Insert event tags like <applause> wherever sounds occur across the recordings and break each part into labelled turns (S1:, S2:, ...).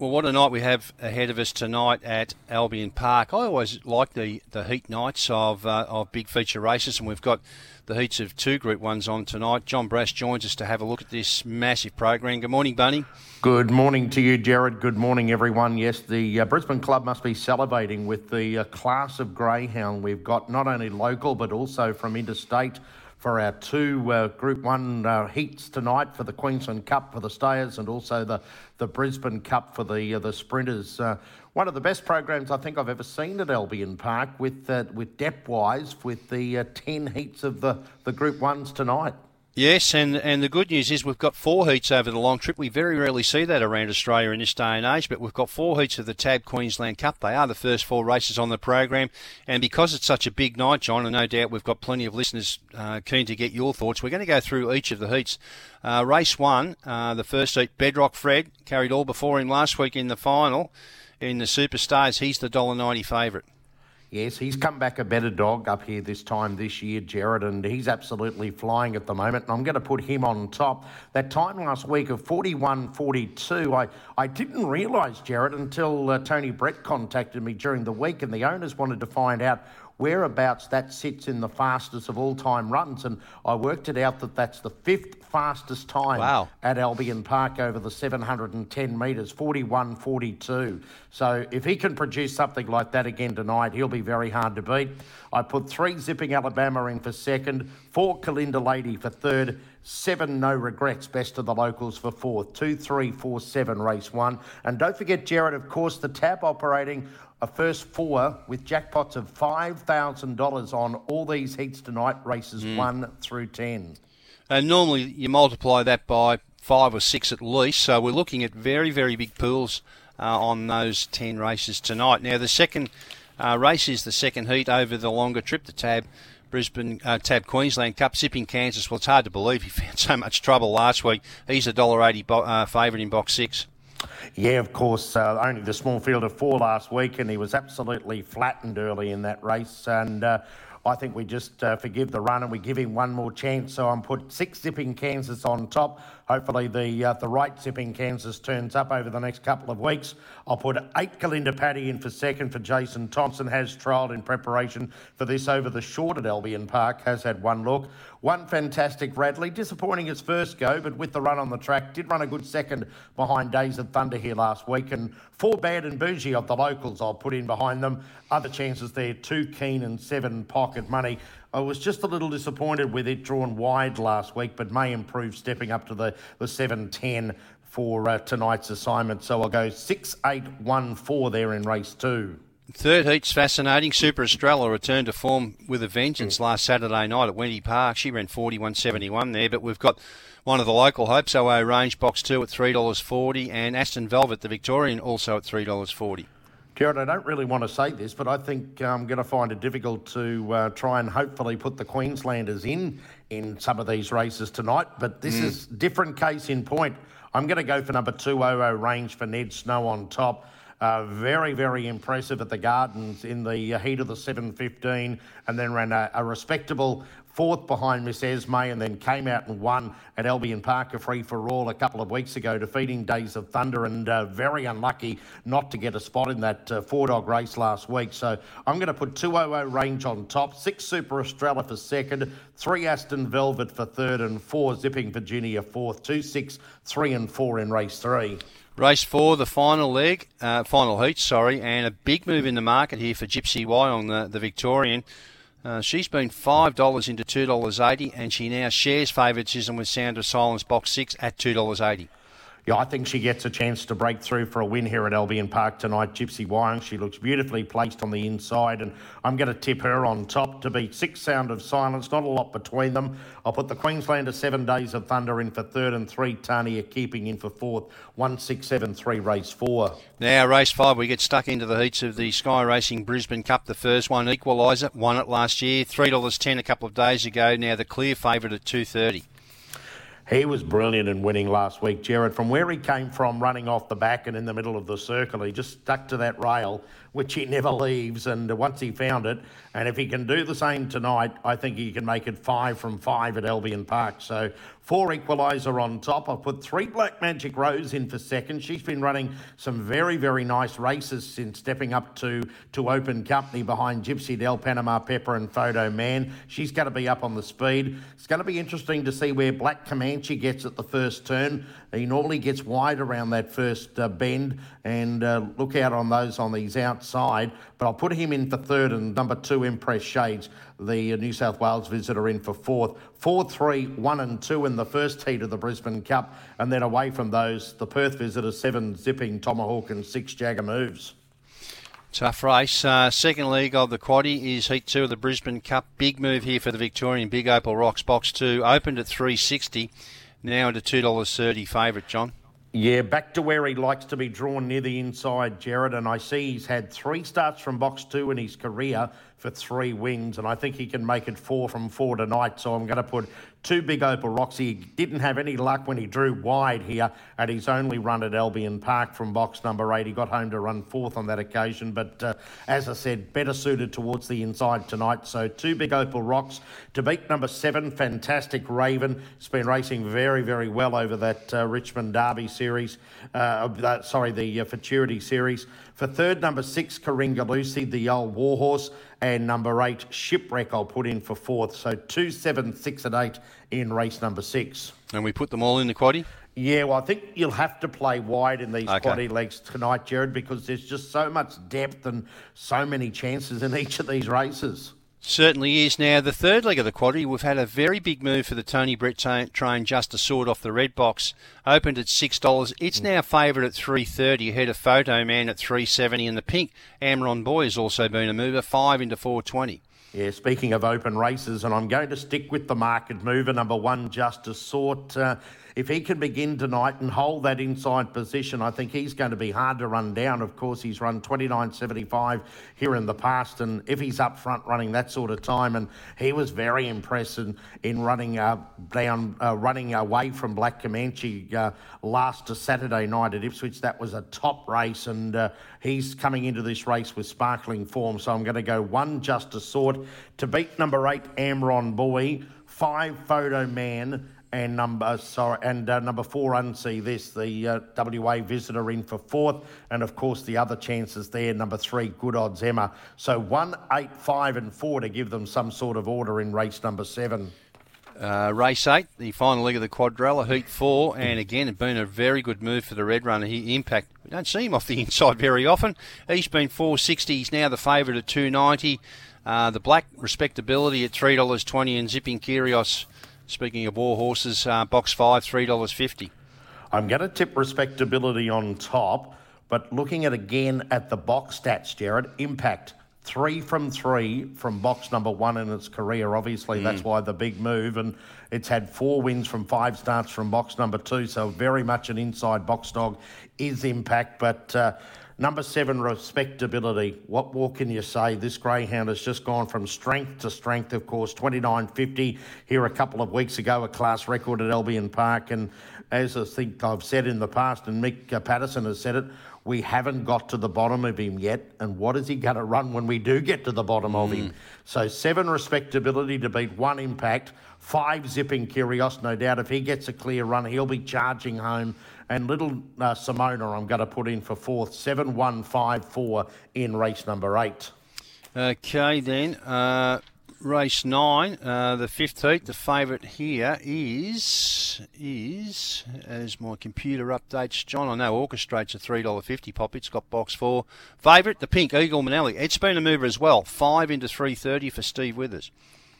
S1: Well, what a night we have ahead of us tonight at Albion Park. I always like the, the heat nights of uh, of big feature races, and we've got the heats of two Group Ones on tonight. John Brass joins us to have a look at this massive program. Good morning, Bunny.
S2: Good morning to you, Jared. Good morning, everyone. Yes, the uh, Brisbane Club must be salivating with the uh, class of greyhound we've got, not only local but also from interstate for our two uh, Group 1 uh, heats tonight for the Queensland Cup for the stayers and also the, the Brisbane Cup for the uh, the sprinters. Uh, one of the best programs I think I've ever seen at Albion Park with uh, with depth wise with the uh, 10 heats of the, the Group 1s tonight.
S1: Yes, and, and the good news is we've got four heats over the long trip. We very rarely see that around Australia in this day and age, but we've got four heats of the TAB Queensland Cup. They are the first four races on the program, and because it's such a big night, John, and no doubt we've got plenty of listeners uh, keen to get your thoughts, we're going to go through each of the heats. Uh, race one, uh, the first heat, Bedrock Fred, carried all before him last week in the final. In the Superstars, he's the $1.90 favourite.
S2: Yes, he's come back a better dog up here this time this year, Jared, and he's absolutely flying at the moment. And I'm going to put him on top. That time last week of 41 42, I, I didn't realise, Jared, until uh, Tony Brett contacted me during the week, and the owners wanted to find out whereabouts that sits in the fastest of all time runs. And I worked it out that that's the fifth fastest time
S1: wow.
S2: at Albion Park over the 710 metres, 41 42. So if he can produce something like that again tonight, he'll be very hard to beat. I put three Zipping Alabama in for second, four Kalinda Lady for third, seven No Regrets, best of the locals for fourth, two, three, four, seven, race one. And don't forget, Jared, of course, the tab operating a first four with jackpots of $5,000 on all these heats tonight, races mm. 1 through 10.
S1: And normally you multiply that by five or six at least, so we're looking at very, very big pools uh, on those 10 races tonight. Now, the second uh, race is the second heat over the longer trip, the Tab Brisbane uh, Tab Queensland Cup. Zipping Kansas. Well, it's hard to believe he <laughs> found so much trouble last week. He's a $1.80 bo- uh, favourite in box six.
S2: Yeah, of course. Uh, only the small field of four last week, and he was absolutely flattened early in that race. And uh, I think we just uh, forgive the run and we give him one more chance. So I'm put six zipping Kansas on top. Hopefully the uh, the right zipping Kansas turns up over the next couple of weeks. I'll put eight Kalinda Paddy in for second for Jason Thompson. Has trialled in preparation for this over the short at Albion Park. Has had one look. One fantastic Radley, disappointing his first go, but with the run on the track, did run a good second behind Days of Thunder here last week. And four Bad and Bougie of the locals, I'll put in behind them. Other chances there, two Keen and seven Pocket Money. I was just a little disappointed with it drawn wide last week, but may improve stepping up to the, the 710 for uh, tonight's assignment. So I'll go 6 8 1 4 there in race two.
S1: Third heat's fascinating. Super Estrella returned to form with a vengeance mm. last Saturday night at Wenty Park. She ran 41.71 there, but we've got one of the local hopes, OA Range Box 2 at $3.40 and Aston Velvet, the Victorian, also at $3.40.
S2: Jared, I don't really want to say this, but I think I'm going to find it difficult to uh, try and hopefully put the Queenslanders in in some of these races tonight. But this mm. is different case in point. I'm going to go for number two, OO Range for Ned Snow on top. Uh, very, very impressive at the Gardens in the heat of the 7.15 and then ran a, a respectable fourth behind Miss Esme, and then came out and won at Albion Park a free for all a couple of weeks ago, defeating Days of Thunder, and uh, very unlucky not to get a spot in that uh, four dog race last week. So I'm going to put 200 range on top, six Super Estrella for second, three Aston Velvet for third, and four Zipping Virginia fourth, two, six, three, and four in race three.
S1: Race four, the final leg, uh, final heat, sorry, and a big move in the market here for Gypsy Y on the, the Victorian. Uh, she's been $5 into $2.80 and she now shares favouritism with Sound of Silence Box 6 at $2.80.
S2: Yeah, I think she gets a chance to break through for a win here at Albion Park tonight. Gypsy Wyong, she looks beautifully placed on the inside, and I'm going to tip her on top to beat Six Sound of Silence. Not a lot between them. I'll put the Queenslander Seven Days of Thunder in for third and three. Tania keeping in for fourth. One six seven three race four.
S1: Now race five, we get stuck into the heats of the Sky Racing Brisbane Cup. The first one, Equaliser, won it last year. Three dollars ten a couple of days ago. Now the clear favourite at two thirty.
S2: He was brilliant in winning last week, Jared. From where he came from, running off the back and in the middle of the circle, he just stuck to that rail, which he <laughs> never leaves. And uh, once he found it, and if he can do the same tonight, I think he can make it five from five at Albion Park. So four Equalizer on top. I've put three Black Magic Rose in for second. She's been running some very, very nice races since stepping up to, to open company behind Gypsy Del Panama Pepper and Photo Man. She's going to be up on the speed. It's going to be interesting to see where Black Comanche gets at the first turn. He normally gets wide around that first uh, bend and uh, look out on those on these outside. But I'll put him in for third and number two, Impress Shades, the uh, New South Wales visitor, in for fourth. Four, three, one, and two in the first heat of the Brisbane Cup. And then away from those, the Perth visitor, seven, Zipping Tomahawk, and six, Jagger Moves.
S1: Tough race. Uh, second leg of the quaddy is Heat 2 of the Brisbane Cup. Big move here for the Victorian. Big Opal Rocks Box 2. Opened at 360 now into $2.30 favourite, John.
S2: Yeah, back to where he likes to be drawn near the inside, Jared. And I see he's had three starts from box two in his career for three wins, and I think he can make it four from four tonight. So I'm going to put two big opal rocks. He didn't have any luck when he drew wide here at his only run at Albion Park from box number eight. He got home to run fourth on that occasion, but uh, as I said, better suited towards the inside tonight. So two big opal rocks to beat number seven, Fantastic Raven. It's been racing very, very well over that uh, Richmond Derby series. Uh, sorry, the uh, Futurity series. For third, number six, Karinga Lucy, the old warhorse. And number eight, Shipwreck, I'll put in for fourth. So two, seven, six, and eight in race number six.
S1: And we put them all in the quaddy?
S2: Yeah, well, I think you'll have to play wide in these okay. quaddy legs tonight, Jared, because there's just so much depth and so many chances in each of these races.
S1: Certainly is. Now, the third leg of the quaddy, we've had a very big move for the Tony Brett train Justice Sort off the red box. Opened at $6. It's now favoured at 330 ahead of Photo Man at 370 and the pink Amron Boy has also been a mover, 5 into 420.
S2: Yeah, speaking of open races, and I'm going to stick with the market mover, number one, Justice Sort. Uh, if he can begin tonight and hold that inside position, I think he's going to be hard to run down. Of course, he's run 29.75 here in the past, and if he's up front running that sort of time, and he was very impressive in running uh, down, uh, running away from Black Comanche uh, last Saturday night at Ipswich. That was a top race, and uh, he's coming into this race with sparkling form. So I'm going to go one just Justice Sort to beat number eight Amron Boy, five Photo Man and number sorry and uh, number four unsee this the uh, WA visitor in for fourth and of course the other chances there number three good odds Emma so one eight five and four to give them some sort of order in race number seven.
S1: Uh, race eight, the final leg of the quadrella, heat four, and again, it's been a very good move for the red runner. He impact. We don't see him off the <laughs> inside very often. He's been 460. He's now the favourite at 290. Uh, the black respectability at three dollars twenty, and Zipping Kyrios Speaking of war horses, uh, box five, three dollars fifty.
S2: I'm going to tip respectability on top, but looking at again at the box stats, Jared, impact three from three from box number one in its career. Obviously, mm. that's why the big move, and it's had four wins from five starts from box number two. So very much an inside box dog is impact, but. Uh, Number seven, respectability. What more can you say? This greyhound has just gone from strength to strength, of course. 29.50 here a couple of weeks ago, a class record at Albion Park. And as I think I've said in the past, and Mick uh, Patterson has said it, we haven't got to the bottom of him yet. And what is he going to run when we do get to the bottom mm. of him? Mm. So seven respectability to beat one impact, five zipping Curios. No doubt if he gets a clear run, he'll be charging home and little uh, Simona, I'm going to put in for fourth, 7154 in race number eight.
S1: Okay, then. Uh, race nine, uh, the fifth heat. The favourite here is is as my computer updates. John, I know Orchestrate's a three dollar fifty pop. It's got box four. Favourite, the pink Eagle Manelli. It's been a mover as well. Five into three thirty for Steve Withers.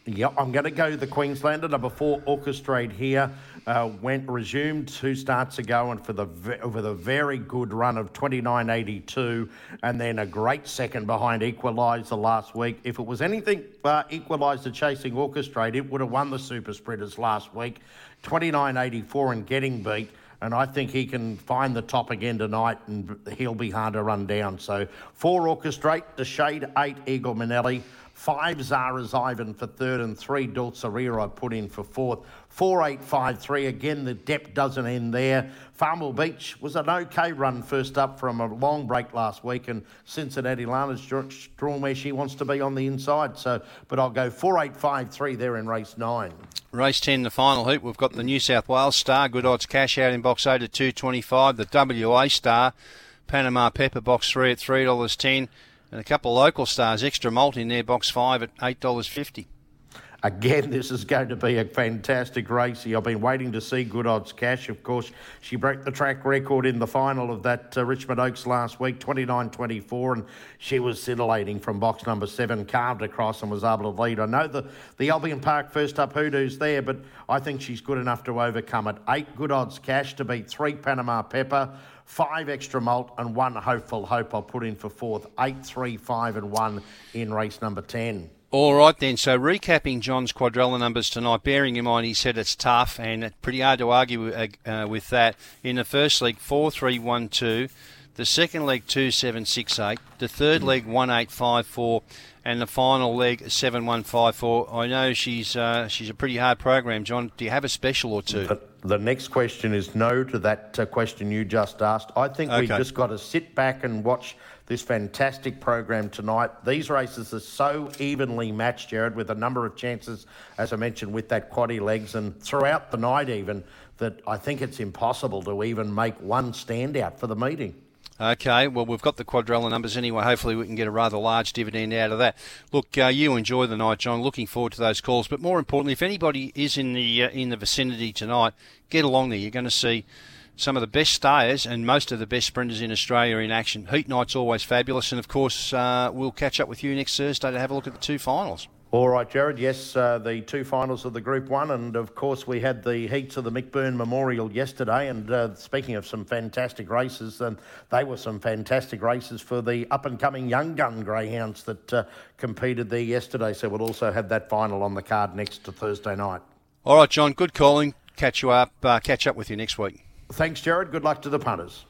S2: Yep, I'm going to go the Queenslander number four Orchestrate here. Uh, went resumed two starts ago and for the with a very good run of 29.82 and then a great second behind Equalizer last week. If it was anything but Equalizer chasing Orchestrate, it would have won the Super Sprinters last week. 29.84 and getting beat and I think he can find the top again tonight, and he'll be hard to run down. So four orchestrate, the shade eight Eagle Manelli, Five Zara's Ivan for third and three Dulcinea I put in for fourth. Four eight five three again. The depth doesn't end there. Farmville Beach was an okay run first up from a long break last week, and Cincinnati Lana's drawn where she wants to be on the inside. So, but I'll go four eight five three there in race nine.
S1: Race 10, the final heat, we've got the New South Wales Star, good odds cash out in box 8 at 225. The WA Star, Panama Pepper box 3 at $3.10 and a couple of local stars, extra malt in there, box five at eight dollars fifty.
S2: Again, this is going to be a fantastic race. I've been waiting to see Good Odds Cash. Of course, she broke the track record in the final of that uh, Richmond Oaks last week, 29.24, and she was scintillating from box number seven, carved across and was able to lead. I know the, the Albion Park first up hoodoo's there, but I think she's good enough to overcome it. Eight Good Odds Cash to beat three Panama Pepper five extra malt and one hopeful hope I'll put in for fourth. Eight, three, five, and one in race number 10.
S1: All right then. So recapping John's quadrella numbers tonight, bearing in mind he said it's tough and it's pretty hard to argue uh, uh, with that. In the first leg, four three one two. The second leg two seven six eight. The third leg one eight five four, and the final leg seven one five four. I know she's uh, she's a pretty hard program, John. Do you have a special or two?
S2: The, the next question is no to that uh, question you just asked. I think okay. we've just got to sit back and watch this fantastic program tonight. These races are so evenly matched, Jared, with a number of chances, as I mentioned, with that quaddy legs and throughout the night even, that I think it's impossible to even make one standout for the meeting.
S1: Okay, well, we've got the quadrella numbers anyway. Hopefully, we can get a rather large dividend out of that. Look, uh, you enjoy the night, John. Looking forward to those calls. But more importantly, if anybody is in the uh, in the vicinity tonight, get along there. You're going to see some of the best stayers and most of the best sprinters in Australia in action. Heat night's always fabulous, and of course, uh, we'll catch up with you next Thursday to have a look at the two finals.
S2: All right, Jared. Yes, uh, the two finals of the Group One, and of course we had the heats of the Mick Byrne Memorial yesterday. And uh, speaking of some fantastic races, and they were some fantastic races for the up and coming young gun greyhounds that uh, competed there yesterday. So we'll also have that final on the card next to Thursday night.
S1: All right, John. Good calling. Catch you up. Uh, catch up with you next week.
S2: Thanks, Jared. Good luck to the punters.